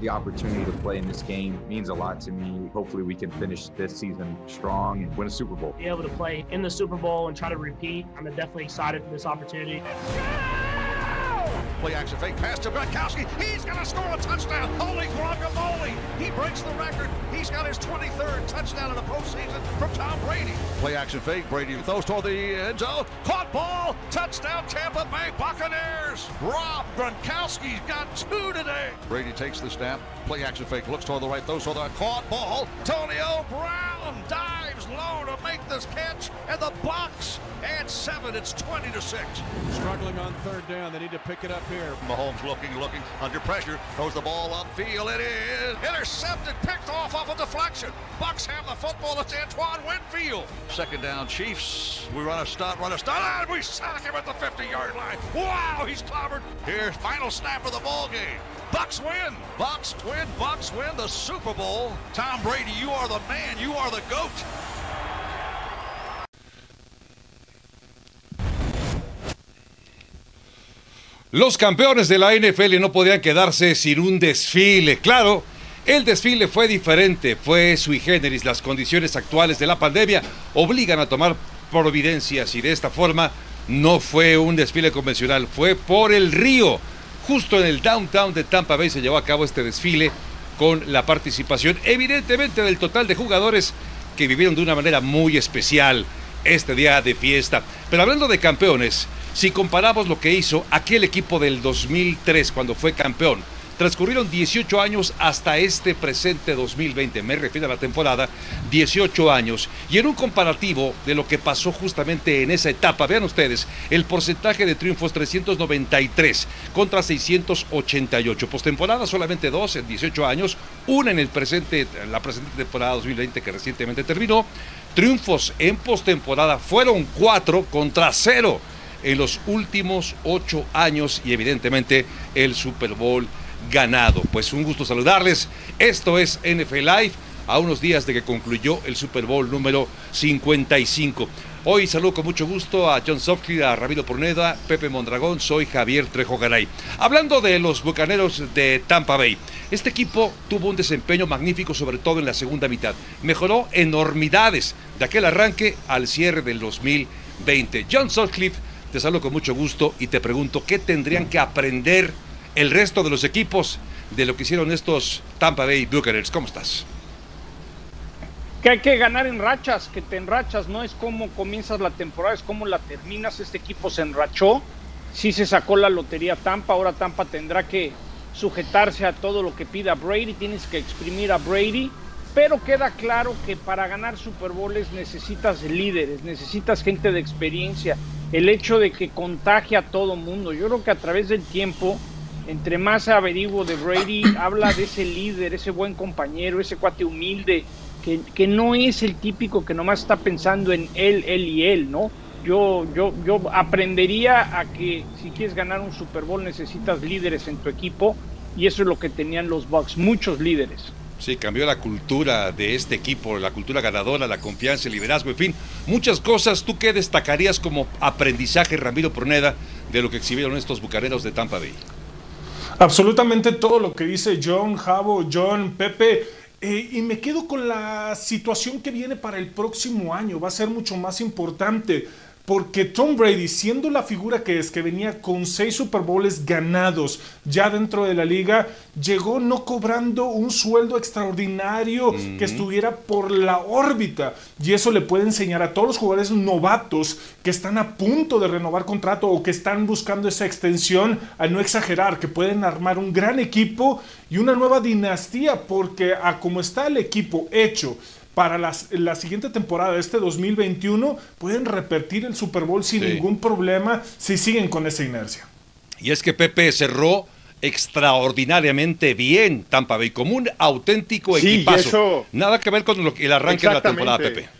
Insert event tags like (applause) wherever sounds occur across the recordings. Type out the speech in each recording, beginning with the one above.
the opportunity to play in this game means a lot to me. Hopefully, we can finish this season strong and win a Super Bowl. Be able to play in the Super Bowl and try to repeat. I'm definitely excited for this opportunity. Play action fake pass to Gronkowski. He's going to score a touchdown. Holy guacamole. He breaks the record. He's got his 23rd touchdown in the postseason from Tom Brady. Play action fake. Brady throws toward the end zone. Caught ball. Touchdown Tampa Bay Buccaneers. Rob Gronkowski's got two today. Brady takes the snap. Play action fake. Looks toward the right. Throws toward the caught ball. Tonio Brown dives low to make this catch. And the Bucks add seven. It's 20 to 6. Struggling on third down. They need to pick it up here. Mahomes looking, looking under pressure. Throws the ball upfield. It is intercepted, picked off off a deflection. Bucks have the football. It's Antoine Winfield. Second down, Chiefs. We run a stunt, run a stunt, and we sack him at the 50-yard line. Wow, he's clobbered. Here's final snap of the ball game. Bucks win. Bucks win. Bucks win the Super Bowl. Tom Brady, you are the man. You are the goat. Los campeones de la NFL no podían quedarse sin un desfile. Claro, el desfile fue diferente, fue sui generis. Las condiciones actuales de la pandemia obligan a tomar providencias y de esta forma no fue un desfile convencional, fue por el río. Justo en el downtown de Tampa Bay se llevó a cabo este desfile con la participación evidentemente del total de jugadores que vivieron de una manera muy especial este día de fiesta. Pero hablando de campeones, si comparamos lo que hizo aquel equipo del 2003 cuando fue campeón, transcurrieron 18 años hasta este presente 2020, me refiero a la temporada, 18 años. Y en un comparativo de lo que pasó justamente en esa etapa, vean ustedes, el porcentaje de triunfos 393 contra 688. Postemporada solamente dos en 18 años, una en el presente, la presente temporada 2020 que recientemente terminó. Triunfos en postemporada fueron cuatro contra cero en los últimos ocho años y evidentemente el Super Bowl ganado. Pues un gusto saludarles. Esto es NFL Live a unos días de que concluyó el Super Bowl número 55. Hoy saludo con mucho gusto a John Softley, a Ramiro Porneda, Pepe Mondragón, soy Javier Trejo Garay. Hablando de los Bucaneros de Tampa Bay, este equipo tuvo un desempeño magnífico, sobre todo en la segunda mitad. Mejoró enormidades de aquel arranque al cierre del 2020. John Sutcliffe, te saludo con mucho gusto y te pregunto, ¿qué tendrían que aprender el resto de los equipos de lo que hicieron estos Tampa Bay Buccaneers? ¿Cómo estás? que hay que ganar en rachas, que te enrachas, no es como comienzas la temporada, es como la terminas. Este equipo se enrachó, sí se sacó la lotería Tampa, ahora Tampa tendrá que sujetarse a todo lo que pida Brady, tienes que exprimir a Brady, pero queda claro que para ganar Super Bowls necesitas líderes, necesitas gente de experiencia, el hecho de que contagie a todo mundo. Yo creo que a través del tiempo, entre más averiguo de Brady, habla de ese líder, ese buen compañero, ese cuate humilde, que, que, no es el típico que nomás está pensando en él, él y él, ¿no? Yo, yo, yo aprendería a que si quieres ganar un Super Bowl necesitas líderes en tu equipo y eso es lo que tenían los Bucks, muchos líderes. Sí, cambió la cultura de este equipo, la cultura ganadora, la confianza, el liderazgo, en fin, muchas cosas. ¿Tú qué destacarías como aprendizaje, Ramiro Porneda, de lo que exhibieron estos bucaneros de Tampa Bay? Absolutamente todo lo que dice John, Javo, John, Pepe. Eh, y me quedo con la situación que viene para el próximo año. Va a ser mucho más importante. Porque Tom Brady, siendo la figura que es, que venía con seis Super Bowls ganados ya dentro de la liga, llegó no cobrando un sueldo extraordinario mm. que estuviera por la órbita. Y eso le puede enseñar a todos los jugadores novatos que están a punto de renovar contrato o que están buscando esa extensión a no exagerar, que pueden armar un gran equipo y una nueva dinastía, porque a como está el equipo hecho, para la siguiente temporada, este 2021, pueden repetir el Super Bowl sin sí. ningún problema si siguen con esa inercia. Y es que Pepe cerró extraordinariamente bien Tampa Bay, como un auténtico sí, equipazo. Eso... Nada que ver con lo, el arranque de la temporada, Pepe.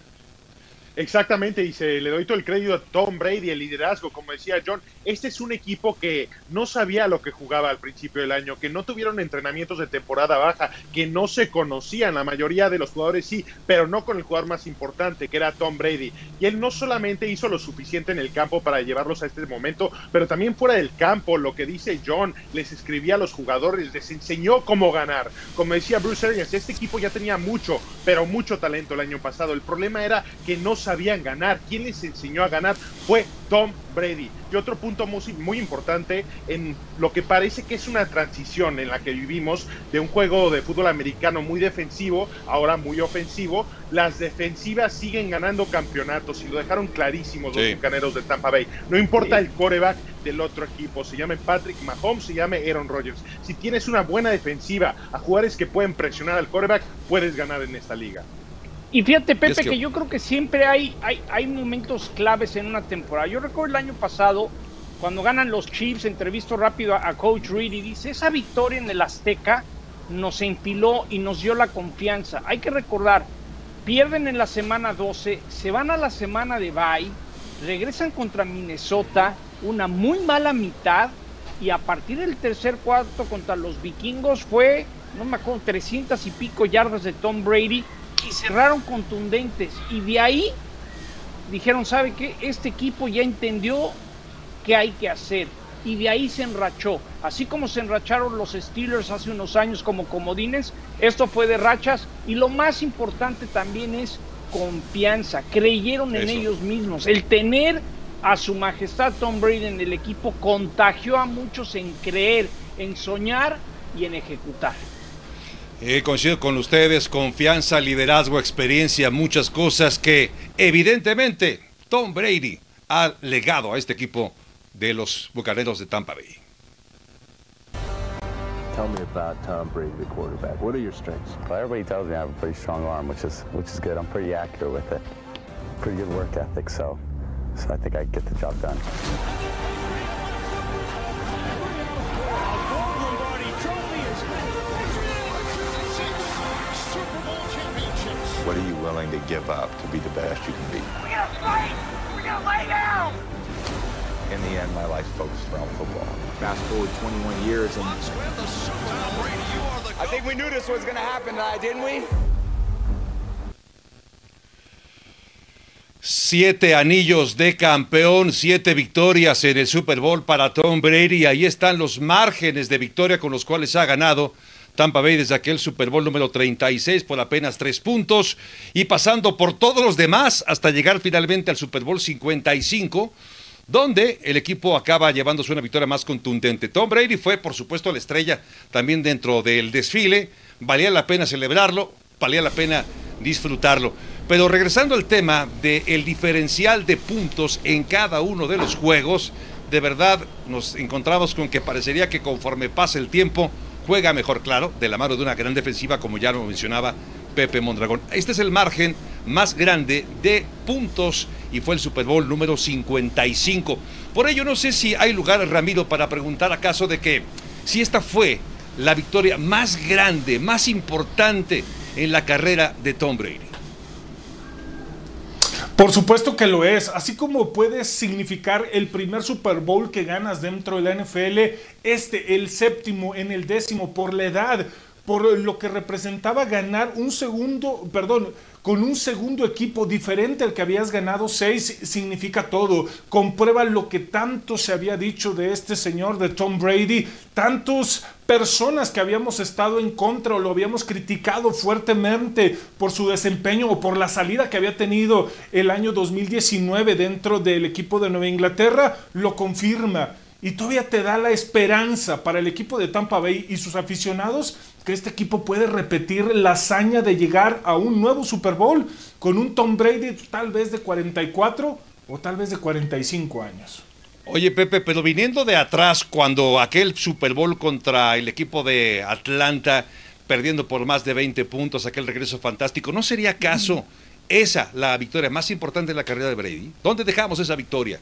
Exactamente, y se le doy todo el crédito a Tom Brady, el liderazgo, como decía John. Este es un equipo que no sabía lo que jugaba al principio del año, que no tuvieron entrenamientos de temporada baja, que no se conocían, la mayoría de los jugadores sí, pero no con el jugador más importante, que era Tom Brady. Y él no solamente hizo lo suficiente en el campo para llevarlos a este momento, pero también fuera del campo, lo que dice John, les escribía a los jugadores, les enseñó cómo ganar. Como decía Bruce Arians, este equipo ya tenía mucho, pero mucho talento el año pasado. El problema era que no sabían ganar. Quien les enseñó a ganar fue Tom Brady. Y otro punto muy, muy, importante en lo que parece que es una transición en la que vivimos de un juego de fútbol americano muy defensivo, ahora muy ofensivo. Las defensivas siguen ganando campeonatos y lo dejaron clarísimo los sí. bucaneros de Tampa Bay. No importa el coreback del otro equipo, se llame Patrick Mahomes, se llame Aaron Rodgers. Si tienes una buena defensiva a jugadores que pueden presionar al coreback, puedes ganar en esta liga. Y fíjate, Pepe, que... que... yo creo que siempre hay, hay, hay momentos claves en una temporada. Yo recuerdo el año pasado, cuando ganan los Chiefs, entrevisto rápido a, a Coach Reed y dice, esa victoria en el Azteca nos empiló y nos dio la confianza. Hay que recordar, pierden en la semana 12, se van a la semana de bye, regresan contra Minnesota, una muy mala mitad, y a partir del tercer cuarto contra los vikingos fue, no me acuerdo, 300 y pico yardas de Tom Brady y cerraron contundentes. Y de ahí dijeron, ¿sabe qué? Este equipo ya entendió qué hay que hacer. Y de ahí se enrachó. Así como se enracharon los Steelers hace unos años como comodines, esto fue de rachas. Y lo más importante también es confianza. Creyeron en Eso. ellos mismos. El tener a su majestad Tom Brady en el equipo contagió a muchos en creer, en soñar y en ejecutar. Eh, coincido con ustedes, confianza, liderazgo, experiencia, muchas cosas que evidentemente Tom Brady ha legado a este equipo de los Bucaneros de Tampa Bay. Tell me about Tom Brady, the quarterback. What are your strengths? Well, everybody tells me I have a pretty strong arm, which is which is good. I'm pretty accurate with it. Pretty good work ethic, so so I think I get the job done. What are you willing to give up to be the best you can be? We gotta fight! We gotta lay down! In the end, my life's focused around football. Fast forward 21 years and... I think we knew this was gonna happen tonight, didn't we? Siete anillos de campeón, siete victorias en el Super Bowl para Tom Brady. Ahí están los márgenes de victoria con los cuales ha ganado Tampa Bay desde aquel Super Bowl número 36 por apenas tres puntos y pasando por todos los demás hasta llegar finalmente al Super Bowl 55, donde el equipo acaba llevándose una victoria más contundente. Tom Brady fue, por supuesto, la estrella también dentro del desfile. Valía la pena celebrarlo, valía la pena disfrutarlo. Pero regresando al tema del el diferencial de puntos en cada uno de los juegos, de verdad nos encontramos con que parecería que conforme pasa el tiempo, juega mejor, claro, de la mano de una gran defensiva, como ya lo mencionaba Pepe Mondragón. Este es el margen más grande de puntos y fue el Super Bowl número 55. Por ello, no sé si hay lugar, Ramiro, para preguntar acaso de que si esta fue la victoria más grande, más importante en la carrera de Tom Brady. Por supuesto que lo es, así como puede significar el primer Super Bowl que ganas dentro de la NFL, este el séptimo en el décimo por la edad, por lo que representaba ganar un segundo, perdón, con un segundo equipo diferente al que habías ganado seis, significa todo. Comprueba lo que tanto se había dicho de este señor, de Tom Brady, tantos personas que habíamos estado en contra o lo habíamos criticado fuertemente por su desempeño o por la salida que había tenido el año 2019 dentro del equipo de Nueva Inglaterra, lo confirma. Y todavía te da la esperanza para el equipo de Tampa Bay y sus aficionados que este equipo puede repetir la hazaña de llegar a un nuevo Super Bowl con un Tom Brady tal vez de 44 o tal vez de 45 años. Oye Pepe, pero viniendo de atrás cuando aquel Super Bowl contra el equipo de Atlanta, perdiendo por más de 20 puntos, aquel regreso fantástico, ¿no sería acaso esa la victoria más importante de la carrera de Brady? ¿Dónde dejamos esa victoria?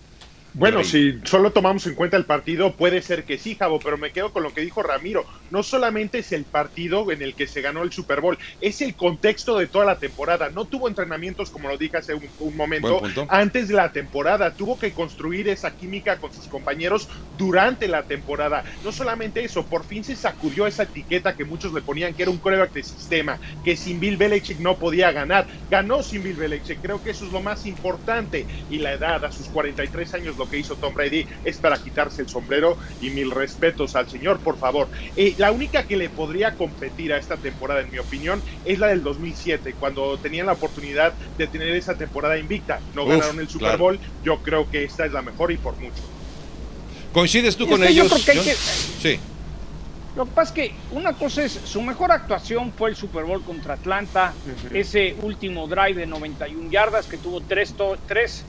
Bueno, si solo tomamos en cuenta el partido, puede ser que sí, Javo, pero me quedo con lo que dijo Ramiro. No solamente es el partido en el que se ganó el Super Bowl, es el contexto de toda la temporada. No tuvo entrenamientos, como lo dije hace un, momento, antes de la temporada. Tuvo que construir esa química con sus compañeros durante la temporada. No solamente eso, por fin se sacudió esa etiqueta que muchos le ponían que era un coreback de sistema, que sin Bill Belichick no podía ganar. Ganó sin Bill Belichick, creo que eso es lo más importante. Y la edad, a sus 43 años, lo que hizo Tom Brady es para quitarse el sombrero y mil respetos al señor, por favor. Eh, la única que le podría competir a esta temporada, en mi opinión, es la del 2007, cuando tenían la oportunidad de tener esa temporada invicta. No ganaron el Super Bowl, yo creo que esta es la mejor y por mucho. ¿Coincides tú con ellos? Sí. Lo que pasa es que una cosa es, su mejor actuación fue el Super Bowl contra Atlanta, ese último drive de 91 yardas que tuvo tres, tres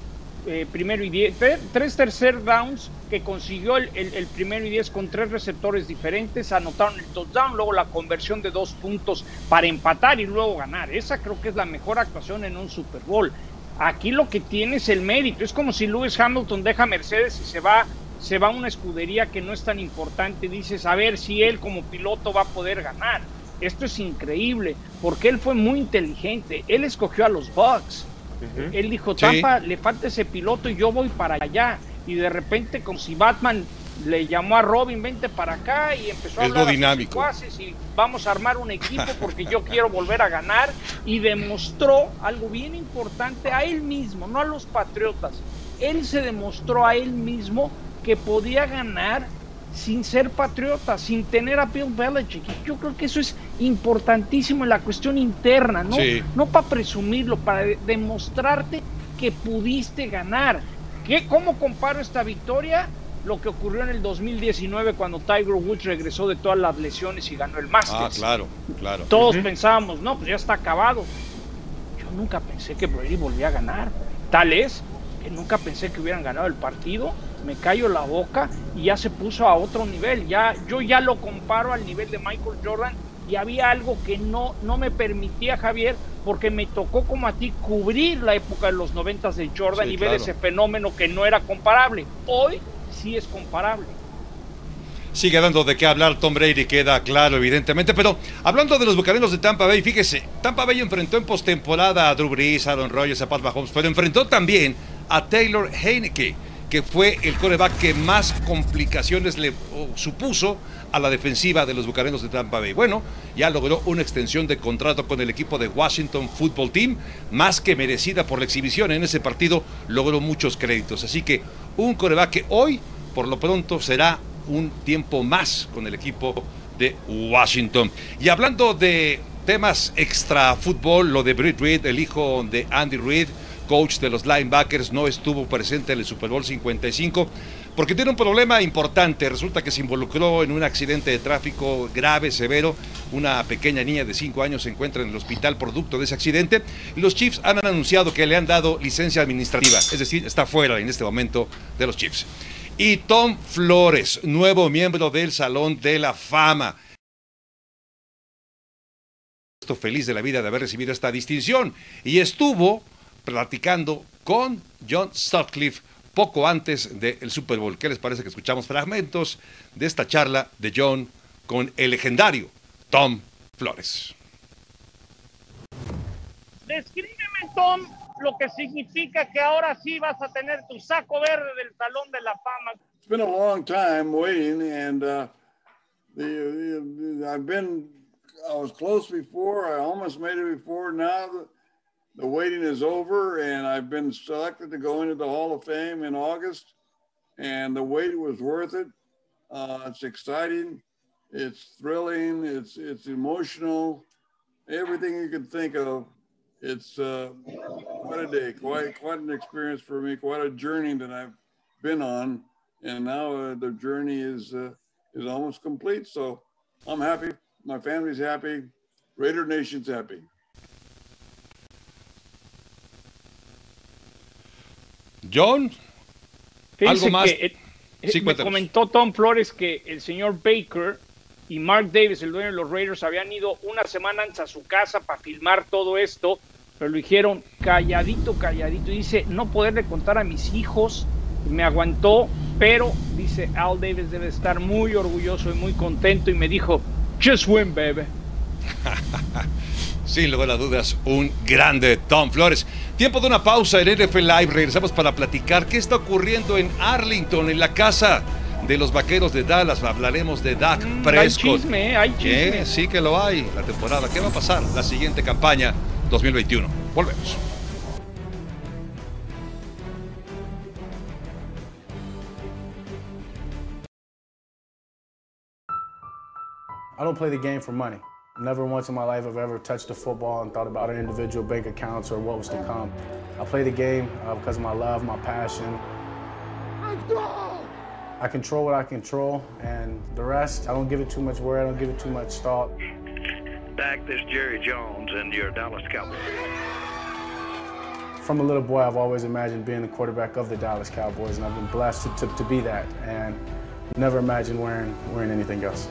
eh, primero y diez, tres tercer downs que consiguió el, primero y diez con tres receptores diferentes, anotaron el touchdown, luego la conversión de dos puntos para empatar y luego ganar. Esa creo que es la mejor actuación en un Super Bowl. Aquí lo que tiene es el mérito. Es como si Lewis Hamilton deja Mercedes y se va, se va a una escudería que no es tan importante. Dices, a ver si él como piloto va a poder ganar. Esto es increíble, porque él fue muy inteligente. Él escogió a los Bucks él dijo, Tampa, le falta ese piloto y yo voy para allá. Y de repente, como si Batman le llamó a Robin, vente para acá y empezó a hablar dinámico. y vamos a armar un equipo porque yo (laughs) quiero volver a ganar y demostró algo bien importante a él mismo, no a los Patriotas. Él se demostró a él mismo que podía ganar sin ser patriota, sin tener a Bill Belichick. Yo creo que eso es importantísimo en la cuestión interna, ¿no? No para presumirlo, para demostrarte que pudiste ganar. ¿Qué, ¿Cómo comparo esta victoria? Lo que ocurrió en el 2019 cuando Tiger Woods regresó de todas las lesiones y ganó el Masters. Ah, claro, claro. Todos pensábamos, no, pues ya está acabado. Yo nunca pensé que Brady volvía a ganar. Tal es que nunca pensé que hubieran ganado el partido me callo la boca y ya se puso a otro nivel. Ya, yo ya lo comparo al nivel de Michael Jordan y había algo que no, no me permitía Javier porque me tocó como a ti cubrir la época de los noventas de Jordan y ver ese fenómeno que no era comparable. Hoy sí es comparable. Sigue dando de qué hablar Tom Brady, queda claro, evidentemente. Pero hablando de los bucaneros de Tampa Bay, fíjese, Tampa Bay enfrentó en postemporada a Drew Brees, a Aaron Rodgers, a Pat Mahomes, pero enfrentó también a Taylor Heineke que fue el coreback que más complicaciones le supuso a la defensiva de los Bucaneros de Tampa Bay. Bueno, ya logró una extensión de contrato con el equipo de Washington Football Team, más que merecida por la exhibición en ese partido, logró muchos créditos. Así que un coreback que hoy, por lo pronto, será un tiempo más con el equipo de Washington. Y hablando de temas extra fútbol, lo de Britt Reed, el hijo de Andy Reid, coach de los linebackers, no estuvo presente en el Super Bowl 55 porque tiene un problema importante. Resulta que se involucró en un accidente de tráfico grave, severo. Una pequeña niña de 5 años se encuentra en el hospital producto de ese accidente. Los Chiefs han anunciado que le han dado licencia administrativa, es decir, está fuera en este momento de los Chiefs. Y Tom Flores, nuevo miembro del Salón de la Fama feliz de la vida de haber recibido esta distinción y estuvo platicando con John Sutcliffe poco antes del Super Bowl. ¿Qué les parece que escuchamos fragmentos de esta charla de John con el legendario Tom Flores? Descríbeme, Tom, lo que significa que ahora sí vas a tener tu saco verde del Salón de la Fama. It's been a long time waiting, and uh, the, the, I've been, I was close before, I almost made it before. Now, the waiting is over, and I've been selected to go into the Hall of Fame in August. And the wait was worth it. Uh, it's exciting, it's thrilling, it's it's emotional, everything you can think of. It's uh, quite a day, quite quite an experience for me, quite a journey that I've been on, and now uh, the journey is uh, is almost complete. So I'm happy. My family's happy. Raider Nation's happy. John, algo más. Que, eh, me comentó Tom Flores que el señor Baker y Mark Davis, el dueño de los Raiders, habían ido una semana antes a su casa para filmar todo esto, pero lo dijeron calladito, calladito. Y dice, no poderle contar a mis hijos me aguantó, pero dice Al Davis debe estar muy orgulloso y muy contento y me dijo, just win, baby. (laughs) Sin lugar a dudas, un grande Tom Flores. Tiempo de una pausa en NFL Live. Regresamos para platicar qué está ocurriendo en Arlington, en la casa de los vaqueros de Dallas. Hablaremos de Dak Mm, Prescott. Hay chisme, hay chisme. Eh, sí que lo hay. La temporada. ¿Qué va a pasar? La siguiente campaña 2021. Volvemos. I don't play the game for money. Never once in my life have I ever touched a football and thought about an individual bank accounts or what was to come. I play the game uh, because of my love, my passion. I control what I control, and the rest, I don't give it too much worry, I don't give it too much thought. Dak, this Jerry Jones, and your Dallas Cowboys. From a little boy, I've always imagined being the quarterback of the Dallas Cowboys, and I've been blessed to, to, to be that, and never imagined wearing, wearing anything else.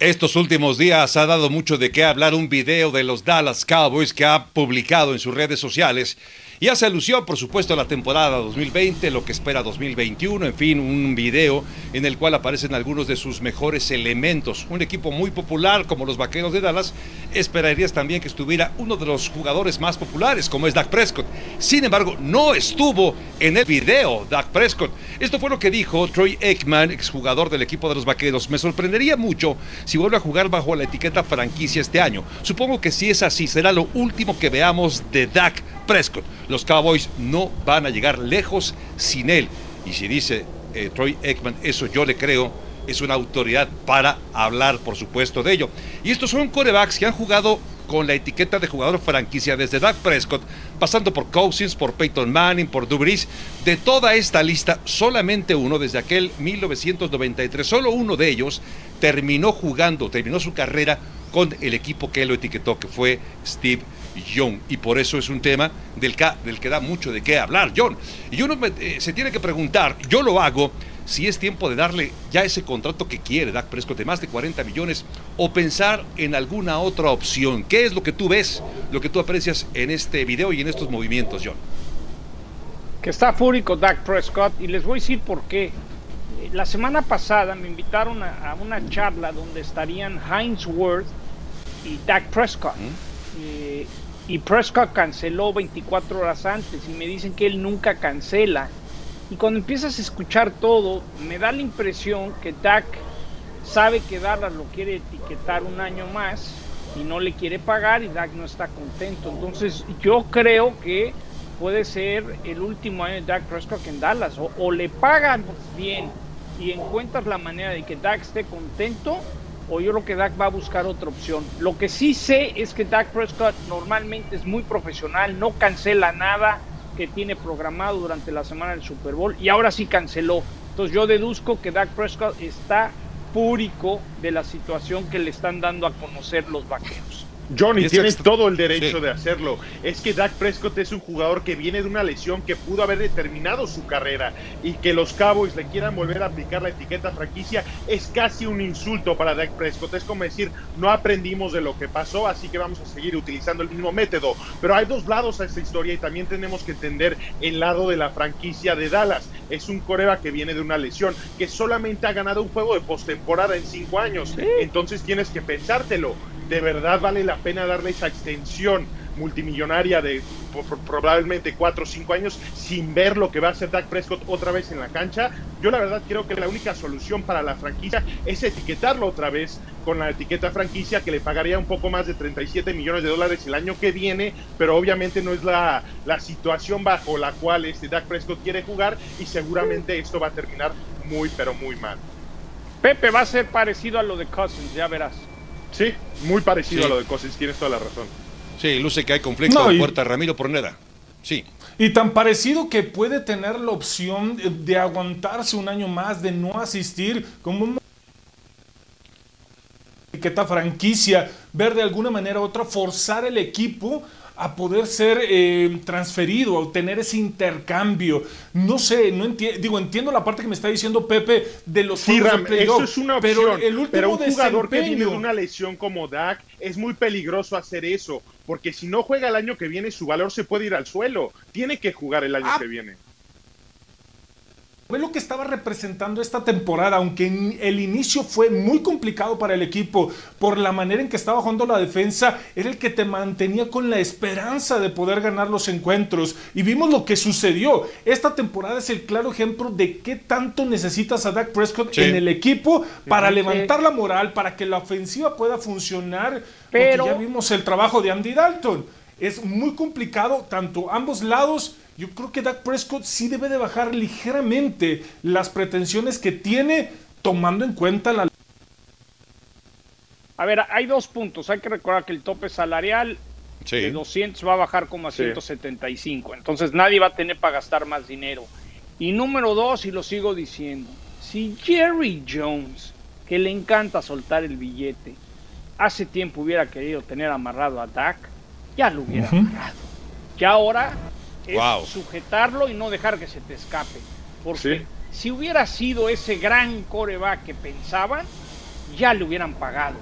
Estos últimos días ha dado mucho de qué hablar un video de los Dallas Cowboys que ha publicado en sus redes sociales y hace alusión, por supuesto, a la temporada 2020, lo que espera 2021, en fin, un video en el cual aparecen algunos de sus mejores elementos. Un equipo muy popular como los Vaqueros de Dallas, esperarías también que estuviera uno de los jugadores más populares como es Dak Prescott. Sin embargo, no estuvo en el video Dak Prescott. Esto fue lo que dijo Troy Aikman, exjugador del equipo de los Vaqueros. Me sorprendería mucho si vuelve a jugar bajo la etiqueta franquicia este año. Supongo que si es así, será lo último que veamos de Dak Prescott. Los Cowboys no van a llegar lejos sin él. Y si dice eh, Troy Aikman, eso yo le creo, es una autoridad para hablar, por supuesto, de ello. Y estos son corebacks que han jugado con la etiqueta de jugador franquicia desde Dak Prescott, pasando por Cousins, por Peyton Manning, por Dubris. De toda esta lista, solamente uno desde aquel 1993, solo uno de ellos terminó jugando, terminó su carrera con el equipo que lo etiquetó, que fue Steve Y por eso es un tema del, que, del que da mucho de qué hablar, John. Y uno eh, se tiene que preguntar, yo lo hago, si es tiempo de darle ya ese contrato que quiere Dak Prescott de más de 40 millones o pensar en alguna otra opción. ¿Qué es lo que tú ves, lo que tú aprecias en este video y en estos movimientos, John? Que está fúrico Dak Prescott y les voy a decir por qué. La semana pasada me invitaron a, a una charla donde estarían Heinz Worth y Dak Prescott. Eh, y Prescott canceló 24 horas antes y me dicen que él nunca cancela. Y cuando empiezas a escuchar todo, me da la impresión que Dak sabe que Dallas lo quiere etiquetar un año más y no le quiere pagar y Dak no está contento. Entonces yo creo que puede ser el último año de Dak Prescott en Dallas. O, o le pagan bien y encuentras la manera de que Dak esté contento o yo creo que Dak va a buscar otra opción. Lo que sí sé es que Dak Prescott normalmente es muy profesional, no cancela nada que tiene programado durante la semana del Super Bowl y ahora sí canceló. Entonces yo deduzco que Dak Prescott está púrico de la situación que le están dando a conocer los vaqueros. Johnny, tienes todo el derecho Sí. de hacerlo. Es que Dak Prescott es un jugador que viene de una lesión que pudo haber determinado su carrera y que los Cowboys le quieran volver a aplicar la etiqueta franquicia es casi un insulto para Dak Prescott. Es como decir, no aprendimos de lo que pasó, así que vamos a seguir utilizando el mismo método. Pero hay dos lados a esta historia y también tenemos que entender el lado de la franquicia de Dallas. Es un coreba que viene de una lesión, que solamente ha ganado un juego de postemporada en cinco años. Entonces tienes que pensártelo. ¿De verdad vale la pena darle esa extensión multimillonaria de probablemente 4 o 5 años sin ver lo que va a hacer Dak Prescott otra vez en la cancha? Yo la verdad creo que la única solución para la franquicia es etiquetarlo otra vez con la etiqueta franquicia que le pagaría un poco más de 37 millones de dólares el año que viene, pero obviamente no es la, la situación bajo la cual este Dak Prescott quiere jugar y seguramente esto va a terminar muy pero muy mal. Pepe va a ser parecido a lo de Cousins, ya verás. Sí, muy parecido Sí. a lo de Cousins, tienes toda la razón. Sí, luce que hay conflicto No, y- puerta Ramiro Porneda. Sí. Y tan parecido que puede tener la opción de- de aguantarse un año más, de no asistir, como un etiqueta franquicia, ver de alguna manera u otra, forzar el equipo a poder ser eh, transferido, a tener ese intercambio. No sé, no entiendo, digo, entiendo la parte que me está diciendo Pepe de los Sí, de Ram, eso es una opción, pero el último pero un jugador que viene de una lesión como Dak es muy peligroso hacer eso, porque si no juega el año que viene su valor se puede ir al suelo. Tiene que jugar el año Ah, que viene. Fue lo que estaba representando esta temporada, aunque en- el inicio fue muy complicado para el equipo por la manera en que estaba jugando la defensa, era el que te mantenía con la esperanza de poder ganar los encuentros. Y vimos lo que sucedió. Esta temporada es el claro ejemplo de qué tanto necesitas a Dak Prescott Sí. en el equipo para Sí. levantar la moral, para que la ofensiva pueda funcionar. Pero- porque ya vimos el trabajo de Andy Dalton. Es muy complicado, tanto ambos lados. Yo creo que Dak Prescott sí debe de bajar ligeramente las pretensiones que tiene, tomando en cuenta la A ver, hay dos puntos. Hay que recordar que el tope salarial Sí. de 200 va a bajar como a Sí. 175. Entonces nadie va a tener para gastar más dinero. Y número dos, y lo sigo diciendo, si Jerry Jones, que le encanta soltar el billete, hace tiempo hubiera querido tener amarrado a Dak, ya lo hubiera amarrado. Ya ahora es Wow. sujetarlo y no dejar que se te escape. Porque si hubiera sido ese gran coreback que pensaban, ya le hubieran pagado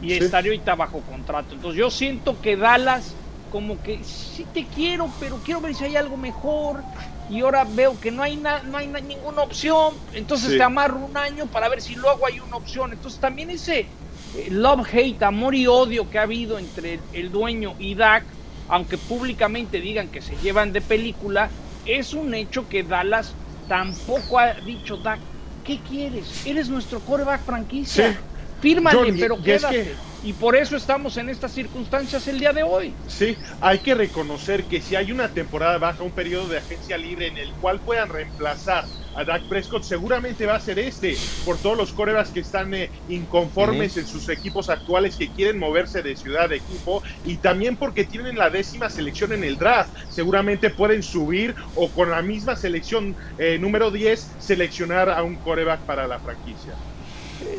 y Sí. estaría ahorita bajo contrato. Entonces yo siento que Dallas como que sí te quiero, pero quiero ver si hay algo mejor. Y ahora veo que no hay, na- no hay na- ninguna opción. Entonces Sí. te amarro un año para ver si luego hay una opción. Entonces también ese eh, love-hate, amor y odio que ha habido entre el, el dueño y Dak, aunque públicamente digan que se llevan de película, es un hecho que Dallas tampoco ha dicho Dak, ¿qué quieres? Eres nuestro coreback franquicia. Sí. Fírmale, John, pero y es quédate. que- Y por eso estamos en estas circunstancias el día de hoy. Sí, hay que reconocer que si hay una temporada baja, un periodo de agencia libre en el cual puedan reemplazar a Dak Prescott, seguramente va a ser este, por todos los corebacks que están eh, inconformes en sus equipos actuales, que quieren moverse de ciudad de equipo, y también porque tienen la décima selección en el draft. Seguramente pueden subir o con la misma selección eh, número 10 seleccionar a un coreback para la franquicia.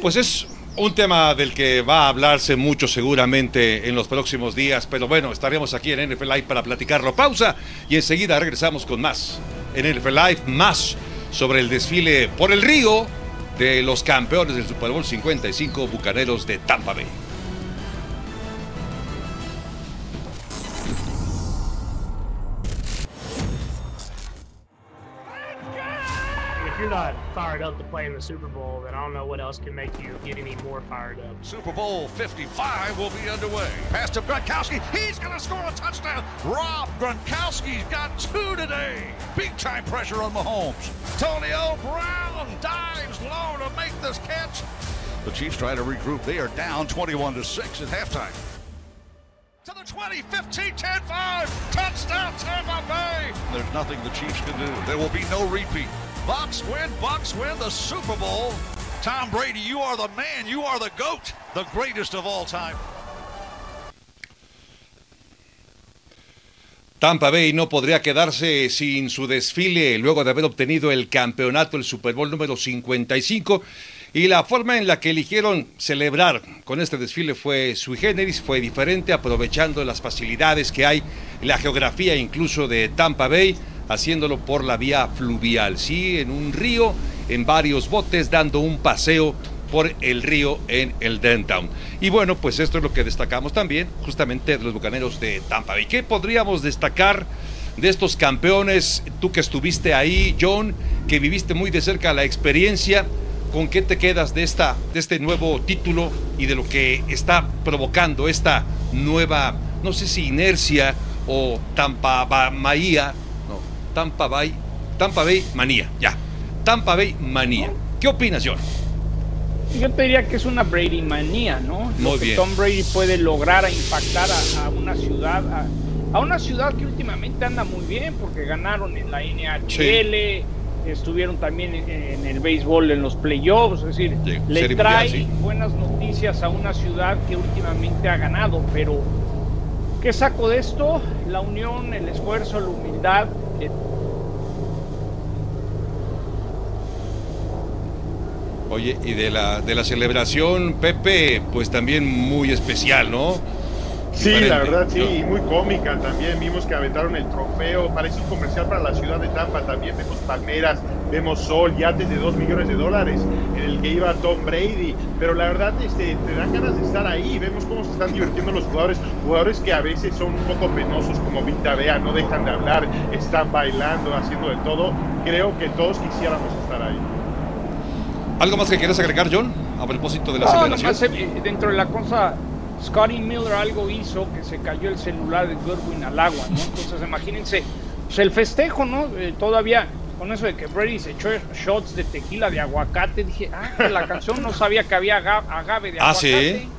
Pues es un tema del que va a hablarse mucho seguramente en los próximos días, pero bueno, estaremos aquí en NFL Live para platicarlo. Pausa y enseguida regresamos con más. En NFL Live, más sobre el desfile por el río de los campeones del Super Bowl 55, Bucaneros de Tampa Bay. You're not fired up to play in the Super Bowl, then I don't know what else can make you get any more fired up. Super Bowl 55 will be underway. Pass to Gronkowski. He's going to score a touchdown. Rob Gronkowski's got two today. Big time pressure on Mahomes. Antonio Brown dives low to make this catch. The Chiefs try to regroup. They are down 21 to 6 at halftime. To the 20, 15, 10, 5. Touchdown Tampa Bay. There's nothing the Chiefs can do. There will be no repeat. Bucks win, Bucks win the Super Bowl. Tom Brady, you are the man. You are the GOAT, the greatest of all time. Tampa Bay no podría quedarse sin su desfile luego de haber obtenido el campeonato, el Super Bowl número 55. Y la forma en la que eligieron celebrar con este desfile fue sui generis, fue diferente, aprovechando las facilidades que hay, la geografía incluso de Tampa Bay, haciéndolo por la vía fluvial, sí, en un río, en varios botes, dando un paseo por el río en el downtown. Y bueno, pues esto es lo que destacamos también, justamente de los bucaneros de Tampa Bay. ¿Qué podríamos destacar de estos campeones? Tú que estuviste ahí, John, que viviste muy de cerca la experiencia. ¿Con qué te quedas de, esta, de este nuevo título y de lo que está provocando esta nueva, no sé si inercia o Tampa Bahía, Tampa Bay, Tampa Bay manía, ya, Tampa Bay manía. ¿Qué opinas, John? Yo te diría que es una Brady manía, ¿no? Muy Lo que bien. Tom Brady puede lograr a impactar a, a una ciudad, a, a una ciudad que últimamente anda muy bien porque ganaron en la NHL, estuvieron también en, en el béisbol en los playoffs, es decir, le trae Mundial, sí. buenas noticias a una ciudad que últimamente ha ganado, pero ¿qué saco de esto? La unión, el esfuerzo, la humildad. Oye, y de la, de la celebración, Pepe, pues también muy especial, ¿no? Sí, diferente. la verdad, sí, y muy cómica también. Vimos que aventaron el trofeo, parece un comercial para la ciudad de Tampa también. Vemos palmeras, vemos sol, yates de 2 millones de dólares en el que iba Tom Brady. Pero la verdad, este, te dan ganas de estar ahí. Vemos cómo se están divirtiendo los jugadores, jugadores que a veces son un poco penosos, como Vita Bea, no dejan de hablar, están bailando, haciendo de todo. Creo que todos quisiéramos estar ahí. ¿Algo más que quieras agregar, John? A propósito de la No, celebración. nomás, eh, dentro de la cosa, Scotty Miller algo hizo que se cayó el celular de Goodwin al agua, ¿no? Entonces imagínense, pues el festejo, ¿no? Eh, todavía con eso de que Brady se echó shots de tequila de aguacate, dije, ah, que la canción no sabía que había aga- agave de Ah, aguacate. sí.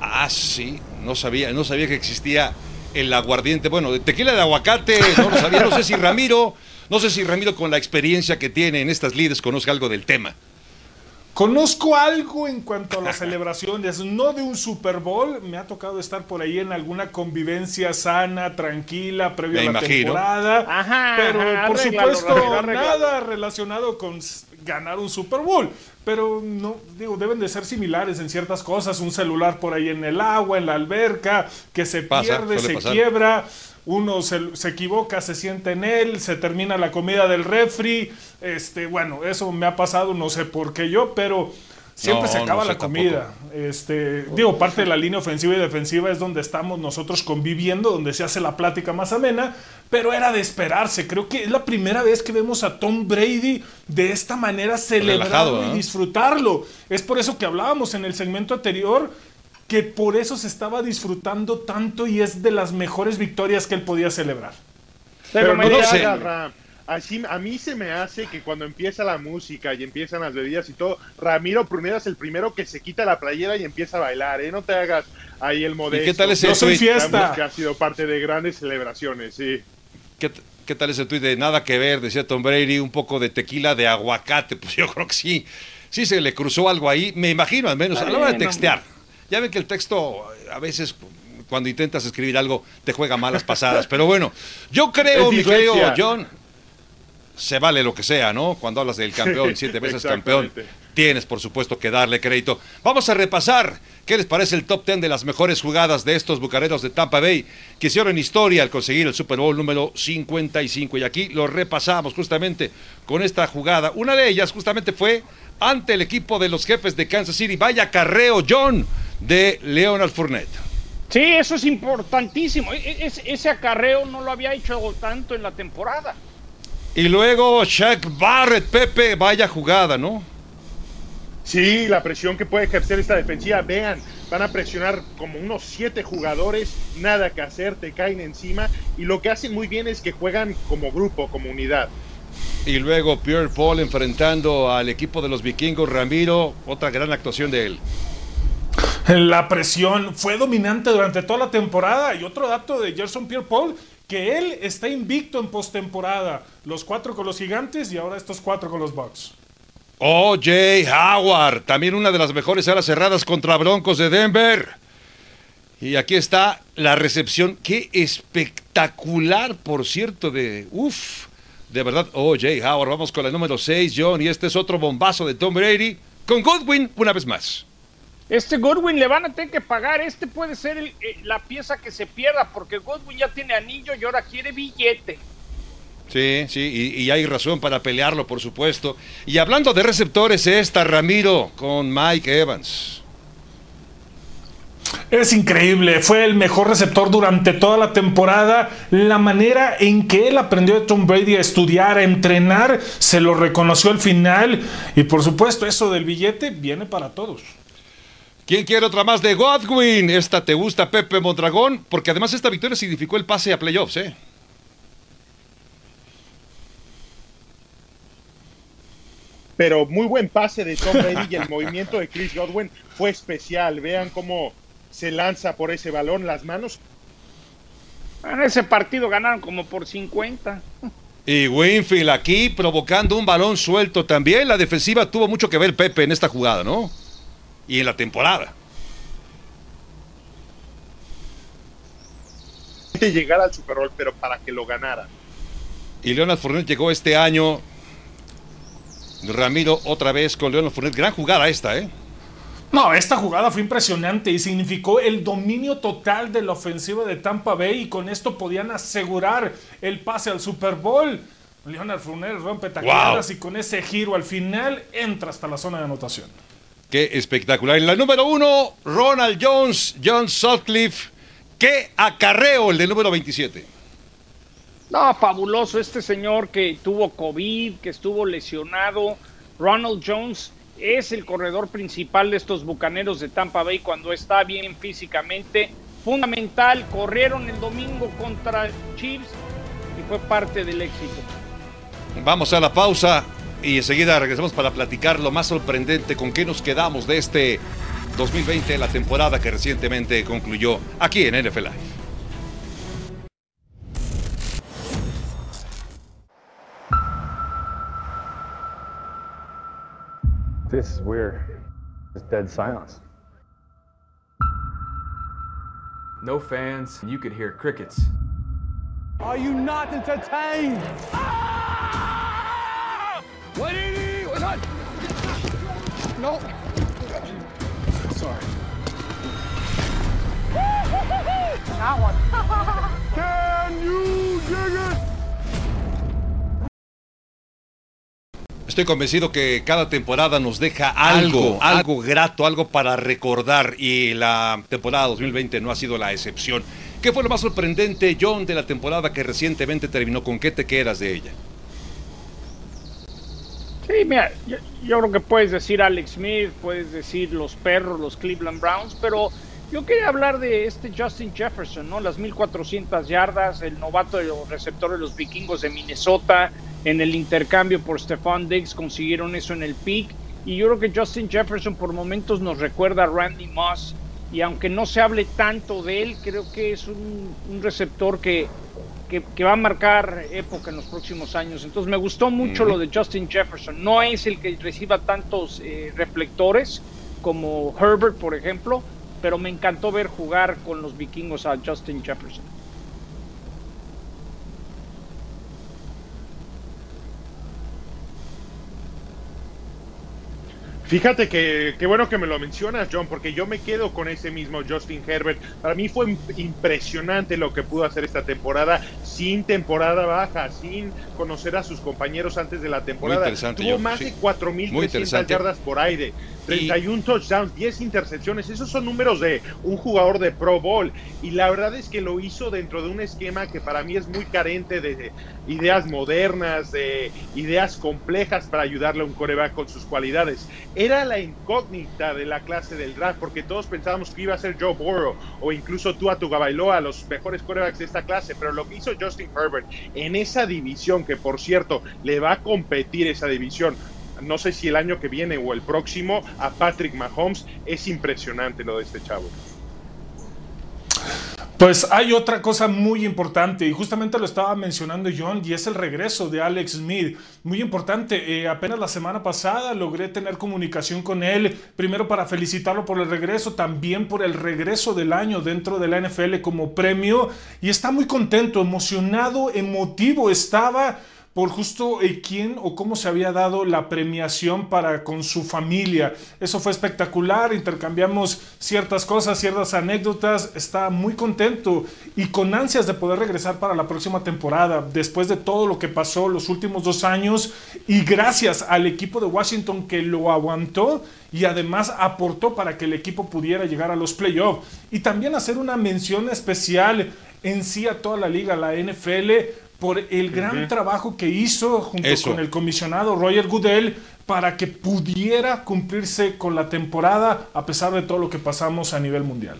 Ah, sí. No sabía, no sabía que existía el aguardiente. Bueno, de tequila de aguacate, no lo sabía. No sé si Ramiro, no sé si Ramiro con la experiencia que tiene en estas lides conozca algo del tema. Conozco algo en cuanto a las celebraciones, no de un Super Bowl, me ha tocado estar por ahí en alguna convivencia sana, tranquila, previo Me a la imagino. temporada, Ajá, pero ajá, por supuesto nada relacionado con ganar un Super Bowl, pero no, digo, deben de ser similares en ciertas cosas, un celular por ahí en el agua, en la alberca, que se Pasa, pierde, se pasar. quiebra, uno se, se equivoca, se sienta en él, se termina la comida del refri, este, bueno, eso me ha pasado, no sé por qué yo, pero siempre No, se acaba no la comida. Este, digo, parte de la línea ofensiva y defensiva es donde estamos nosotros conviviendo, donde se hace la plática más amena, pero era de esperarse. Creo que es la primera vez que vemos a Tom Brady de esta manera celebrarlo Relajado, y disfrutarlo. Es por eso que hablábamos en el segmento anterior que por eso se estaba disfrutando tanto y es de las mejores victorias que él podía celebrar. Pero no sé. hagas, Ram. Así, a mí se me hace que cuando empieza la música y empiezan las bebidas y todo, Ramiro Pruneda es el primero que se quita la playera y empieza a bailar, ¿eh? No te hagas ahí el modesto. qué tal ese No soy fiesta. Que ha sido parte de grandes celebraciones, sí. ¿Qué, qué tal ese tuit de nada que ver? Decía Tom Brady, un poco de tequila de aguacate. (laughs) Pues yo creo que sí. Sí se le cruzó algo ahí, me imagino al menos, a la hora de textear. Ya ven que el texto a veces cuando intentas escribir algo te juega malas pasadas. Pero bueno, yo creo, mi querido. John, se vale lo que sea, ¿no? Cuando hablas del campeón, siete veces (laughs) campeón, tienes por supuesto que darle crédito. Vamos a repasar qué les parece el top 10 de las mejores jugadas de estos bucareros de Tampa Bay que hicieron historia al conseguir el Super Bowl número 55. Y aquí lo repasamos justamente con esta jugada. Una de ellas justamente fue ante el equipo de los jefes de Kansas City. Vaya carreo, John, de Leonard Fournette. Sí, eso es importantísimo. E- e- ese- ese acarreo no lo había hecho tanto en la temporada. Y luego Shaq Barrett, Pepe, vaya jugada, ¿no? Sí, la presión que puede ejercer esta defensiva. Vean, van a presionar como unos siete jugadores, nada que hacer, te caen encima. Y lo que hacen muy bien es que juegan como grupo, como unidad. Y luego Pierre Paul enfrentando al equipo de los vikingos, Ramiro, otra gran actuación de él. La presión fue dominante durante toda la temporada. Y otro dato de Gerson Pierre Paul, que él está invicto en postemporada. Los cuatro con los gigantes y ahora estos cuatro con los Bucks. O.J. Howard, también una de las mejores alas cerradas contra Broncos de Denver. Y aquí está la recepción. Qué espectacular, por cierto, de... Uf, de verdad, O.J. Howard. Vamos con la número 6, John. Y este es otro bombazo de Tom Brady. Con Goodwin, una vez más. Este Godwin le van a tener que pagar. Este puede ser el- eh, la pieza que se pierda porque Godwin ya tiene anillo y ahora quiere billete. Sí, sí, y, y hay razón para pelearlo, por supuesto. Y hablando de receptores, esta Ramiro con Mike Evans. Es increíble, fue el mejor receptor durante toda la temporada. La manera en que él aprendió de Tom Brady a estudiar, a entrenar, se lo reconoció al final. Y por supuesto, eso del billete viene para todos. ¿Quién quiere otra más de Godwin? Esta te gusta, Pepe Mondragón, porque además esta victoria significó el pase a playoffs, ¿eh? Pero muy buen pase de Tom Brady y el movimiento de Chris Godwin fue especial. Vean cómo se lanza por ese balón, las manos. En ese partido ganaron como por 50. Y Winfield aquí provocando un balón suelto también. La defensiva tuvo mucho que ver Pepe en esta jugada, ¿no? Y en la temporada. De llegar al Super Bowl, pero para que lo ganara. Y Leonard Fournette llegó este año. Ramiro otra vez con Leonard Fournette. Gran jugada esta, ¿eh? No, esta jugada fue impresionante y significó el dominio total de la ofensiva de Tampa Bay y con esto podían asegurar el pase al Super Bowl. Leonard Fournette rompe tacleadas y con ese giro al final entra hasta la zona de anotación. Qué espectacular. En la número uno, Ronald Jones, John Sutcliffe. Qué acarreo el del número 27. No, fabuloso este señor que tuvo COVID, que estuvo lesionado. Ronald Jones es el corredor principal de estos bucaneros de Tampa Bay cuando está bien físicamente. Fundamental, corrieron el domingo contra Chiefs y fue parte del éxito. Vamos a la pausa y enseguida regresamos para platicar lo más sorprendente con qué nos quedamos de este 2020, la temporada que recientemente concluyó aquí en NFL This is weird. It's dead silence. No fans, you could hear crickets. Are you not entertained? Ah! 180! Wait, on! No! Sorry. that (laughs) one. Can you dig it? Estoy convencido que cada temporada nos deja algo, algo, algo grato, algo para recordar y la temporada 2020 no ha sido la excepción. ¿Qué fue lo más sorprendente, John, de la temporada que recientemente terminó? ¿Con qué te quedas de ella? Sí, mira, yo, yo creo que puedes decir Alex Smith, puedes decir los perros, los Cleveland Browns, pero yo quería hablar de este Justin Jefferson, ¿no? Las 1400 yardas, el novato de los receptores de los vikingos de Minnesota, en el intercambio por Stephon Diggs consiguieron eso en el pick. Y yo creo que Justin Jefferson por momentos nos recuerda a Randy Moss. Y aunque no se hable tanto de él, creo que es un, un receptor que, que, que, va a marcar época en los próximos años. Entonces me gustó mucho lo de Justin Jefferson. No es el que reciba tantos eh, reflectores como Herbert, por ejemplo, pero me encantó ver jugar con los vikingos a Justin Jefferson. Fíjate que, qué bueno que me lo mencionas, John, porque yo me quedo con ese mismo Justin Herbert. Para mí fue impresionante lo que pudo hacer esta temporada sin temporada baja, sin conocer a sus compañeros antes de la temporada. Tuvo John, más sí. de 4.300 yardas por aire, 31 y... touchdowns, 10 intercepciones. Esos son números de un jugador de Pro Bowl. Y la verdad es que lo hizo dentro de un esquema que para mí es muy carente de ideas modernas, de ideas complejas para ayudarle a un coreback con sus cualidades era la incógnita de la clase del draft, porque todos pensábamos que iba a ser Joe Burrow o incluso tú a tu Gabailoa, los mejores quarterbacks de esta clase, pero lo que hizo Justin Herbert en esa división, que por cierto le va a competir esa división, no sé si el año que viene o el próximo, a Patrick Mahomes, es impresionante lo de este chavo. Pues hay otra cosa muy importante y justamente lo estaba mencionando John y es el regreso de Alex Smith. Muy importante, eh, apenas la semana pasada logré tener comunicación con él, primero para felicitarlo por el regreso, también por el regreso del año dentro de la NFL como premio y está muy contento, emocionado, emotivo estaba por justo eh, quién o cómo se había dado la premiación para con su familia. Eso fue espectacular, intercambiamos ciertas cosas, ciertas anécdotas, está muy contento y con ansias de poder regresar para la próxima temporada, después de todo lo que pasó los últimos dos años y gracias al equipo de Washington que lo aguantó y además aportó para que el equipo pudiera llegar a los playoffs. Y también hacer una mención especial en sí a toda la liga, la NFL, por el gran uh -huh. trabajo que hizo junto Eso. con el comisionado Roger Goodell para que pudiera cumplirse con la temporada a pesar de todo lo que pasamos a nivel mundial.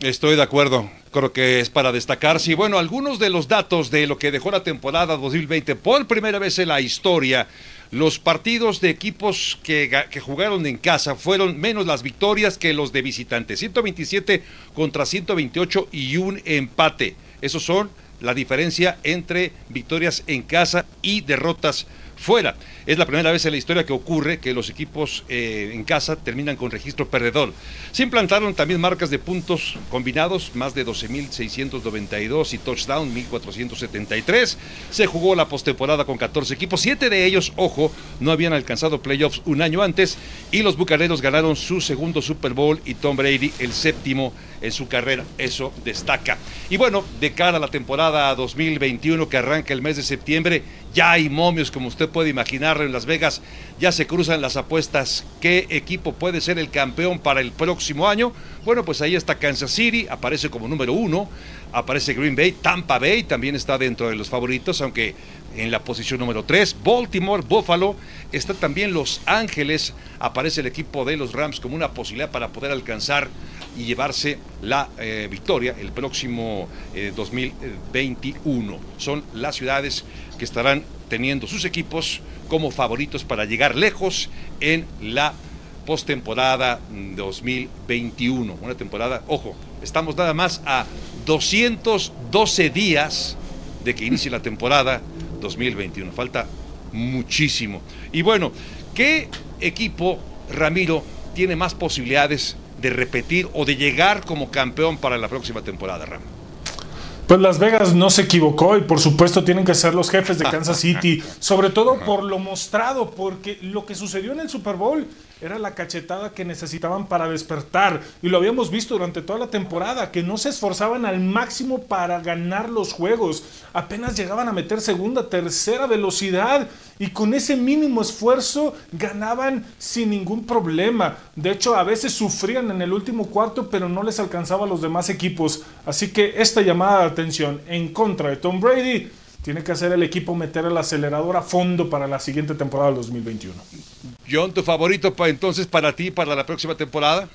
Estoy de acuerdo, creo que es para destacar. Sí, bueno, algunos de los datos de lo que dejó la temporada 2020 por primera vez en la historia. Los partidos de equipos que, que, jugaron en casa fueron menos las victorias que los de visitantes. 127 contra 128 y un empate. Esos son la diferencia entre victorias en casa y derrotas fuera. Es la primera vez en la historia que ocurre que los equipos eh, en casa terminan con registro perdedor. Se implantaron también marcas de puntos combinados, más de 12.692 y touchdown 1.473. Se jugó la postemporada con 14 equipos, siete de ellos, ojo, no habían alcanzado playoffs un año antes y los Bucaneros ganaron su segundo Super Bowl y Tom Brady el séptimo en su carrera. Eso destaca. Y bueno, de cara a la temporada 2021 que arranca el mes de septiembre, ya hay momios, como usted puede imaginar, en Las Vegas. Ya se cruzan las apuestas. ¿Qué equipo puede ser el campeón para el próximo año? Bueno, pues ahí está Kansas City, aparece como número uno. Aparece Green Bay, Tampa Bay también está dentro de los favoritos, aunque en la posición número 3. Baltimore, Buffalo, está también Los Ángeles. Aparece el equipo de los Rams como una posibilidad para poder alcanzar y llevarse la eh, victoria el próximo 2021. Eh, Son las ciudades que estarán teniendo sus equipos como favoritos para llegar lejos en la postemporada 2021. Una temporada, ojo, estamos nada más a 212 días de que inicie la temporada 2021. Falta muchísimo. Y bueno, ¿qué equipo, Ramiro, tiene más posibilidades de repetir o de llegar como campeón para la próxima temporada, Ram? Pues Las Vegas no se equivocó y por supuesto tienen que ser los jefes de Kansas (laughs) City, sobre todo por lo mostrado, porque lo que sucedió en el Super Bowl era la cachetada que necesitaban para despertar. Y lo habíamos visto durante toda la temporada, que no se esforzaban al máximo para ganar los juegos. Apenas llegaban a meter segunda, tercera velocidad y con ese mínimo esfuerzo ganaban sin ningún problema. De hecho, a veces sufrían en el último cuarto, pero no les alcanzaba a los demás equipos. Así que esta llamada atención en contra de Tom Brady tiene que hacer el equipo meter el acelerador a fondo para la siguiente temporada del 2021. John, ¿tu favorito para entonces para ti para la próxima temporada?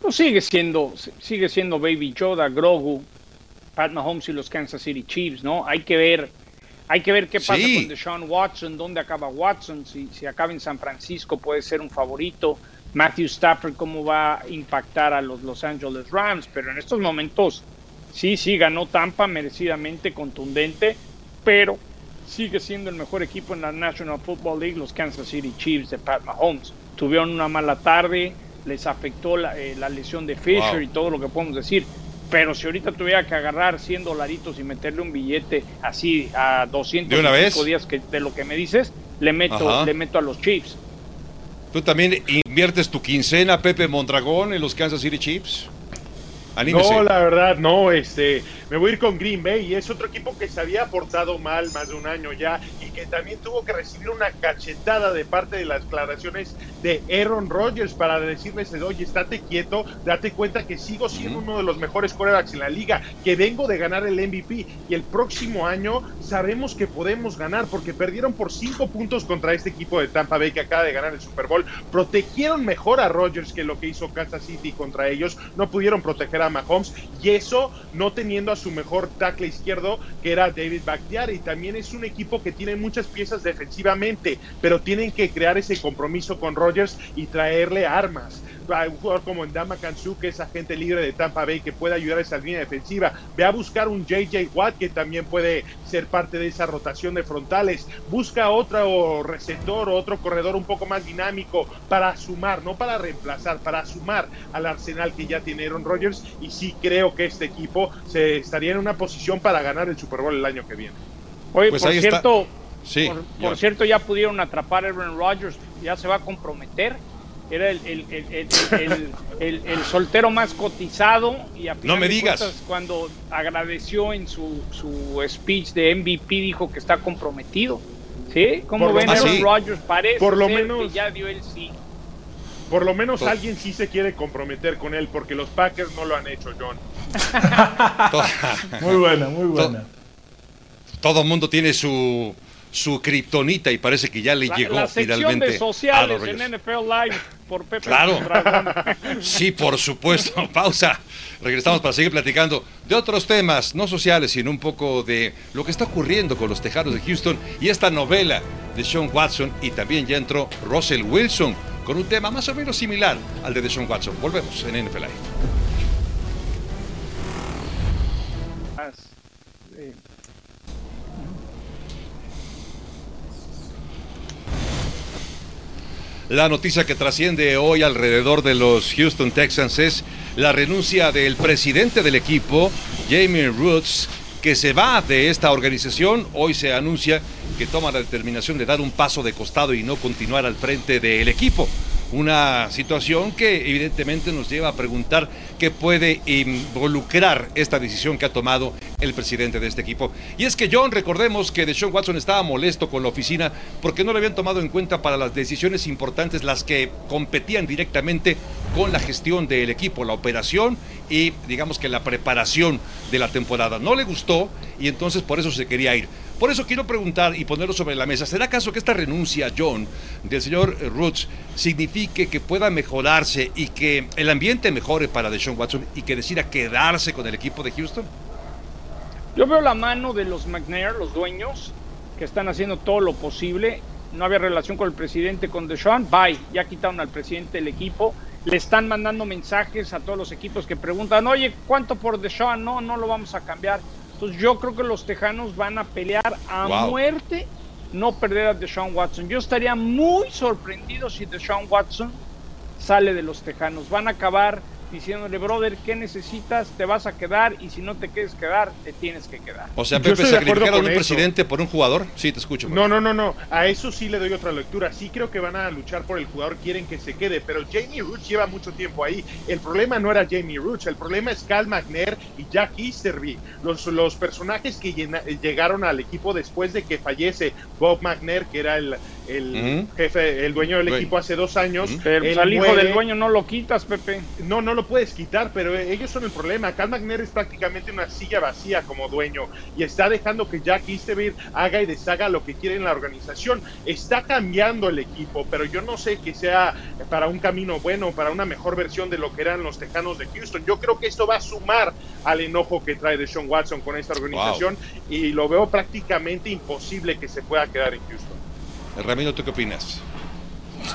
Pues sigue siendo, sigue siendo Baby Yoda, Grogu, Pat Mahomes y los Kansas City Chiefs, ¿no? Hay que ver, hay que ver qué pasa con Deshaun Watson, dónde acaba Watson, si, si acaba en San Francisco puede ser un favorito. Matthew Stafford, cómo va a impactar a los Los Angeles Rams, pero en estos momentos sí, sí, ganó Tampa merecidamente, contundente pero sigue siendo el mejor equipo en la National Football League, los Kansas City Chiefs de Pat Mahomes. Tuvieron una mala tarde, les afectó la, eh, lesión de Fisher y todo lo que podemos decir. Pero si ahorita tuviera que agarrar 100 dolaritos y meterle un billete así a 200 ¿De una vez? días que, de lo que me dices, le meto, le meto a los Chiefs. ¿Tú también inviertes tu quincena, Pepe Mondragón, en los Kansas City Chiefs? No, la verdad, no, este, me voy a ir con Green Bay y es otro equipo que se había portado mal más de un año ya y que también tuvo que recibir una cachetada de parte de las declaraciones de Aaron Rodgers para decirles, oye, estate quieto, date cuenta que sigo siendo uno de los mejores quarterbacks en la liga, que vengo de ganar el MVP y el próximo año sabemos que podemos ganar porque perdieron por cinco puntos contra este equipo de Tampa Bay que acaba de ganar el Super Bowl, protegieron mejor a Rodgers que lo que hizo Kansas City contra ellos, no pudieron proteger a Mahomes y eso no teniendo a su mejor tackle izquierdo que era David Bakhtiari. También es un equipo que tiene muchas piezas defensivamente, pero tienen que crear ese compromiso con Rodgers y traerle armas un jugador como Ndama Kansu, que es agente libre de Tampa Bay, que puede ayudar a esa línea defensiva. Ve a buscar un JJ Watt, que también puede ser parte de esa rotación de frontales. Busca otro receptor o otro corredor un poco más dinámico para sumar, no para reemplazar, para sumar al arsenal que ya tiene Aaron Rodgers. Y sí creo que este equipo se estaría en una posición para ganar el Super Bowl el año que viene. Oye, pues por cierto, por, cierto, ya pudieron atrapar a Aaron Rodgers, ya se va a comprometer era el, el, soltero más cotizado y a no me digas. cuando agradeció en su, su speech de MVP dijo que está comprometido. Sí como ven Aaron Rodgers parece por lo menos ya dio el sí. Por lo menos alguien sí se quiere comprometer con él porque los Packers no lo han hecho John. (laughs) Muy buena muy buena. todo el mundo tiene su su kriptonita y parece que ya le llegó la finalmente de sociales en NFL Live por Pepe Claro. (laughs) sí, por supuesto. (laughs) Pausa. Regresamos para seguir platicando de otros temas, no sociales, sino un poco de lo que está ocurriendo con los Tejanos de Houston y esta novela de Sean Watson y también ya entró Russell Wilson con un tema más o menos similar al de Sean Watson. Volvemos en NFL Live. La noticia que trasciende hoy alrededor de los Houston Texans es la renuncia del presidente del equipo, Jamie Roots, que se va de esta organización. Hoy se anuncia que toma la determinación de dar un paso de costado y no continuar al frente del equipo. Una situación que evidentemente nos lleva a preguntar qué puede involucrar esta decisión que ha tomado el presidente de este equipo. Y es que John, recordemos que Deshaun Watson estaba molesto con la oficina porque no le habían tomado en cuenta para las decisiones importantes las que competían directamente con la gestión del equipo, la operación y digamos que la preparación de la temporada. No le gustó y entonces por eso se quería ir. Por eso quiero preguntar y ponerlo sobre la mesa. ¿Será acaso que esta renuncia, John, del señor Roots, signifique que pueda mejorarse y que el ambiente mejore para Deshaun Watson y que decida quedarse con el equipo de Houston? Yo veo la mano de los McNair, los dueños, que están haciendo todo lo posible. No había relación con el presidente, con Deshaun. Bye, ya quitaron al presidente del equipo. Le están mandando mensajes a todos los equipos que preguntan, oye, ¿cuánto por Deshaun? No, no lo vamos a cambiar. Entonces yo creo que los Tejanos van a pelear a Wow. muerte no perder a Deshaun Watson. Yo estaría muy sorprendido si Deshaun Watson sale de los Tejanos. Van a acabar diciéndole, brother, ¿qué necesitas? Te vas a quedar y si no te quieres quedar, te tienes que quedar. O sea, Yo Pepe, sacrificar a un eso. presidente por un jugador. Sí, te escucho. No, no, no, no. A eso sí le doy otra lectura. Sí creo que van a luchar por el jugador, quieren que se quede, pero Jamie Roots lleva mucho tiempo ahí. El problema no era Jamie Roots, el problema es Cal McNair y Jack Easterby, los, los personajes que llena- llegaron al equipo después de que fallece Bob McNair, que era el, el jefe, el dueño del Dueño. equipo hace dos años. Pero pues, al hijo muere. del dueño no lo quitas, Pepe. No, no lo puedes quitar, pero ellos son el problema. Cal McNair es prácticamente una silla vacía como dueño y está dejando que Jack Easterby haga y deshaga lo que quiere en la organización. Está cambiando el equipo, pero yo no sé que sea para un camino bueno, para una mejor versión de lo que eran los Tejanos de Houston. Yo creo que esto va a sumar al enojo que trae Deshaun Watson con esta organización y lo veo prácticamente imposible que se pueda quedar en Houston. Ramiro, ¿tú qué opinas?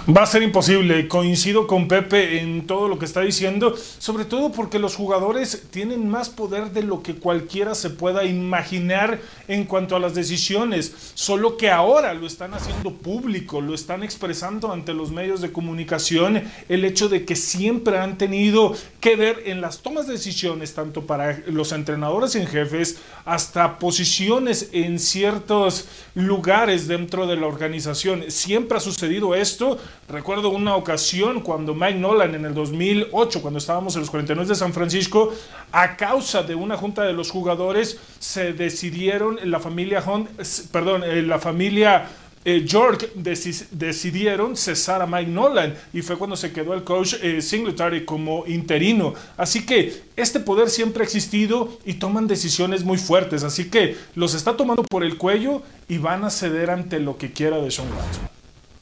Va a ser imposible, coincido con Pepe en todo lo que está diciendo, sobre todo porque los jugadores tienen más poder de lo que cualquiera se pueda imaginar en cuanto a las decisiones, solo que ahora lo están haciendo público, lo están expresando ante los medios de comunicación, el hecho de que siempre han tenido que ver en las tomas de decisiones, tanto para los entrenadores en jefes, hasta posiciones en ciertos lugares dentro de la organización. Siempre ha sucedido esto. Recuerdo una ocasión cuando Mike Nolan en el 2008, cuando estábamos en los 49 de San Francisco, a causa de una junta de los jugadores, se decidieron, la familia Hunt, perdón, eh, la familia eh, York deci- decidieron cesar a Mike Nolan y fue cuando se quedó el coach eh, Singletary como interino. Así que este poder siempre ha existido y toman decisiones muy fuertes. Así que los está tomando por el cuello y van a ceder ante lo que quiera de Sean Watson.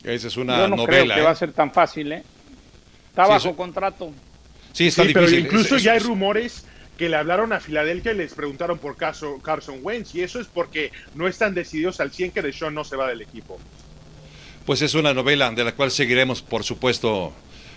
Esa es una Yo no novela. creo que ¿eh? va a ser tan fácil, ¿eh? Está Sí, bajo eso- contrato. Sí, está Sí, pero difícil. incluso Es- ya hay es- rumores que le hablaron a Filadelfia y les preguntaron por caso Carson Wentz y eso es porque no están decididos al 100 que Deshaun no se va del equipo. Pues es una novela de la cual seguiremos, por supuesto,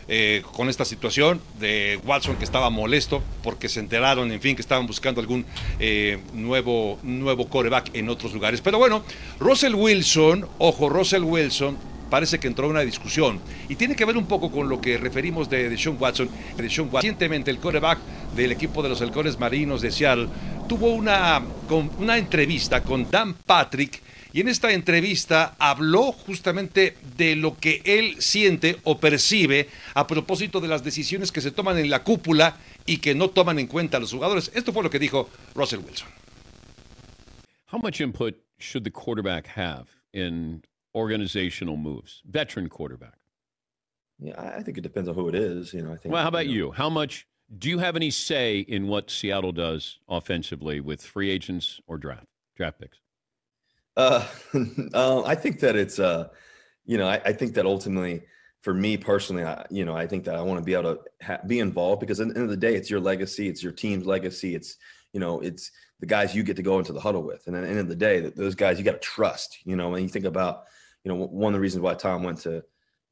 eh, con esta situación de Watson que estaba molesto porque se enteraron, en fin, que estaban buscando algún eh, nuevo, nuevo coreback en otros lugares. Pero bueno, Russell Wilson, ojo, Russell Wilson parece que entró en una discusión y tiene que ver un poco con lo que referimos de, Sean Watson. Recientemente el coreback del equipo de los halcones marinos de Seattle tuvo una, una entrevista con Dan Patrick y en esta entrevista habló justamente de lo que él siente o percibe a propósito de las decisiones que se toman en la cúpula y que no toman en cuenta a los jugadores. Esto fue lo que dijo Russell Wilson. How much input should the quarterback have in organizational moves? Veteran quarterback. Yeah, I think it depends on who it is. You know, I think. Well, how about know, you? How much do you have any say in what Seattle does offensively with free agents or draft draft picks? Uh, (laughs) um, I think that it's, uh, you know, I, I think that ultimately, for me personally, I, you know, I think that I want to be able to ha- be involved because at the end of the day, it's your legacy, it's your team's legacy, it's, you know, it's the guys you get to go into the huddle with, and at the end of the day, that those guys you got to trust. You know, when you think about, you know, one of the reasons why Tom went to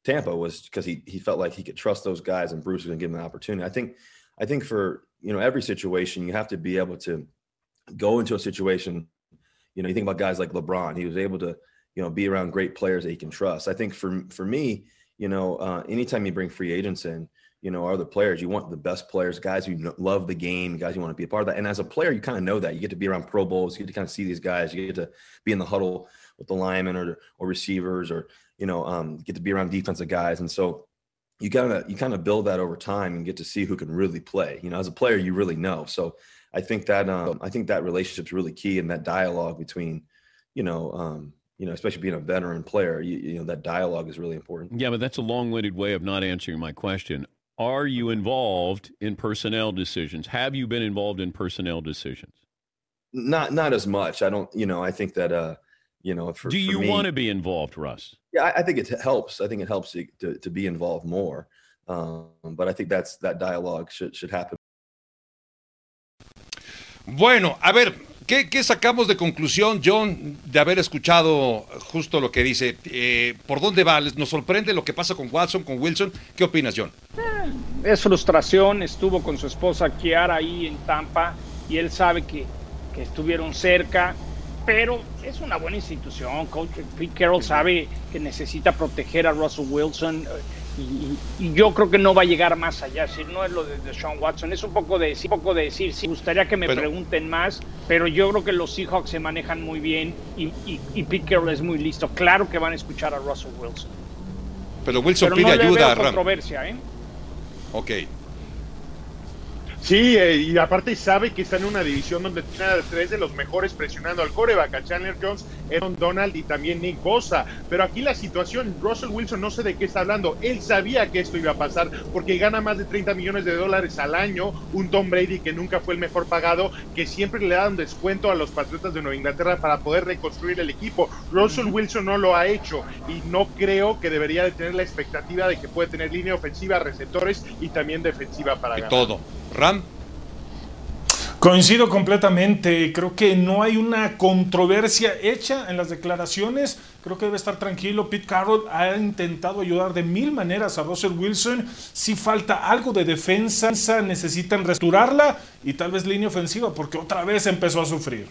Tampa was because he he felt like he could trust those guys, and Bruce was going to give him an opportunity. I think, I think for you know every situation, you have to be able to go into a situation you know, you think about guys like LeBron, he was able to, you know, be around great players that he can trust. I think for for me, you know, uh, anytime you bring free agents in, you know, other players, you want the best players, guys who love the game, guys you want to be a part of that. And as a player, you kind of know that. You get to be around Pro Bowls, you get to kind of see these guys, you get to be in the huddle with the linemen or or receivers, or you know, um, get to be around defensive guys. And so you gotta you kind of build that over time and get to see who can really play. You know, as a player, you really know. So I think that um, I think that relationship's really key and that dialogue between, you know, um, you know, especially being a veteran player, you, you know, that dialogue is really important. Yeah, but that's a long-winded way of not answering my question. Are you involved in personnel decisions? Have you been involved in personnel decisions? Not not as much. I don't. You know, I think that uh, you know, for Do you want to be involved, Russ? Yeah, I, I think it helps. I think it helps to, to, to be involved more. Um, but I think that's that dialogue should should happen. Bueno, a ver, ¿qué, qué sacamos de conclusión, John, de haber escuchado justo lo que dice? Eh, ¿Por dónde va? ¿Nos sorprende lo que pasa con Watson, con Wilson? ¿Qué opinas, John? Es frustración, estuvo con su esposa Kiara ahí en Tampa y él sabe que, que estuvieron cerca, pero es una buena institución. Coach Pete Carroll sabe que necesita proteger a Russell Wilson eh, y, yo creo que no va a llegar más allá. Si no es lo de, de Sean Watson, es un poco de decir, un poco de decir, sí, me gustaría que me Pero- pregunten más, pero yo creo que los Seahawks se manejan muy bien y, y, y Pete Carroll es muy listo. Claro que van a escuchar a Russell Wilson. Pero Wilson Pero pide no le ayuda veo a Ram. controversia, ¿eh? Ok. Sí, eh, y aparte sabe que está en una división donde tiene a tres de los mejores presionando al coreback, a Chandler Jones, Aaron Donald y también Nick Bosa. Pero aquí la situación, Russell Wilson no sé de qué está hablando. Él sabía que esto iba a pasar porque gana más de 30 millones de dólares al año. Un Tom Brady que nunca fue el mejor pagado, que siempre le da un descuento a los Patriotas de Nueva Inglaterra para poder reconstruir el equipo. Russell Wilson no lo ha hecho y no creo que debería de tener la expectativa de que puede tener línea ofensiva, receptores y también defensiva para De ganar. todo. Ram, Coincido completamente. Creo que no hay una controversia hecha en las declaraciones. Creo que debe estar tranquilo. Pete Carroll ha intentado ayudar de mil maneras a Russell Wilson. Si falta algo de defensa, necesitan restaurarla y tal vez línea ofensiva, porque otra vez empezó a sufrir.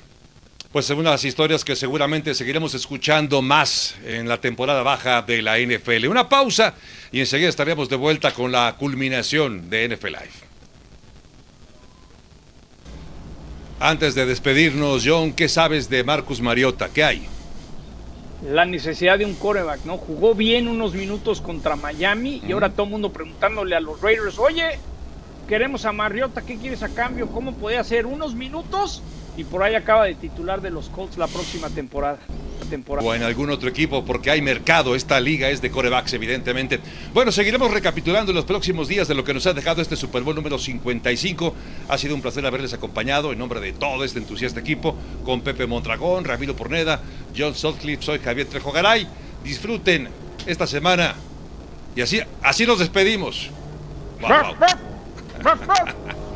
pues es una de las historias que seguramente seguiremos escuchando más en la temporada baja de la NFL. Una pausa y enseguida estaremos de vuelta con la culminación de NFL Live. Antes de despedirnos, John, ¿qué sabes de Marcus Mariota? ¿Qué hay? la necesidad de un coreback, ¿no? Jugó bien unos minutos contra Miami y ahora todo el mundo preguntándole a los Raiders, oye, queremos a Mariota, ¿qué quieres a cambio? ¿Cómo puede hacer unos minutos? Y por ahí acaba de titular de los Colts la próxima temporada. temporada. o en algún otro equipo, porque hay mercado. Esta liga es de corebacks, evidentemente. Bueno, seguiremos recapitulando en los próximos días de lo que nos ha dejado este Super Bowl número 55. Ha sido un placer haberles acompañado en nombre de todo este entusiasta equipo, con Pepe Mondragón, Ramiro Porneda, John Sutcliffe, soy Javier Trejo Garay. Disfruten esta semana y así, así nos despedimos. (laughs) Wow, wow. (laughs)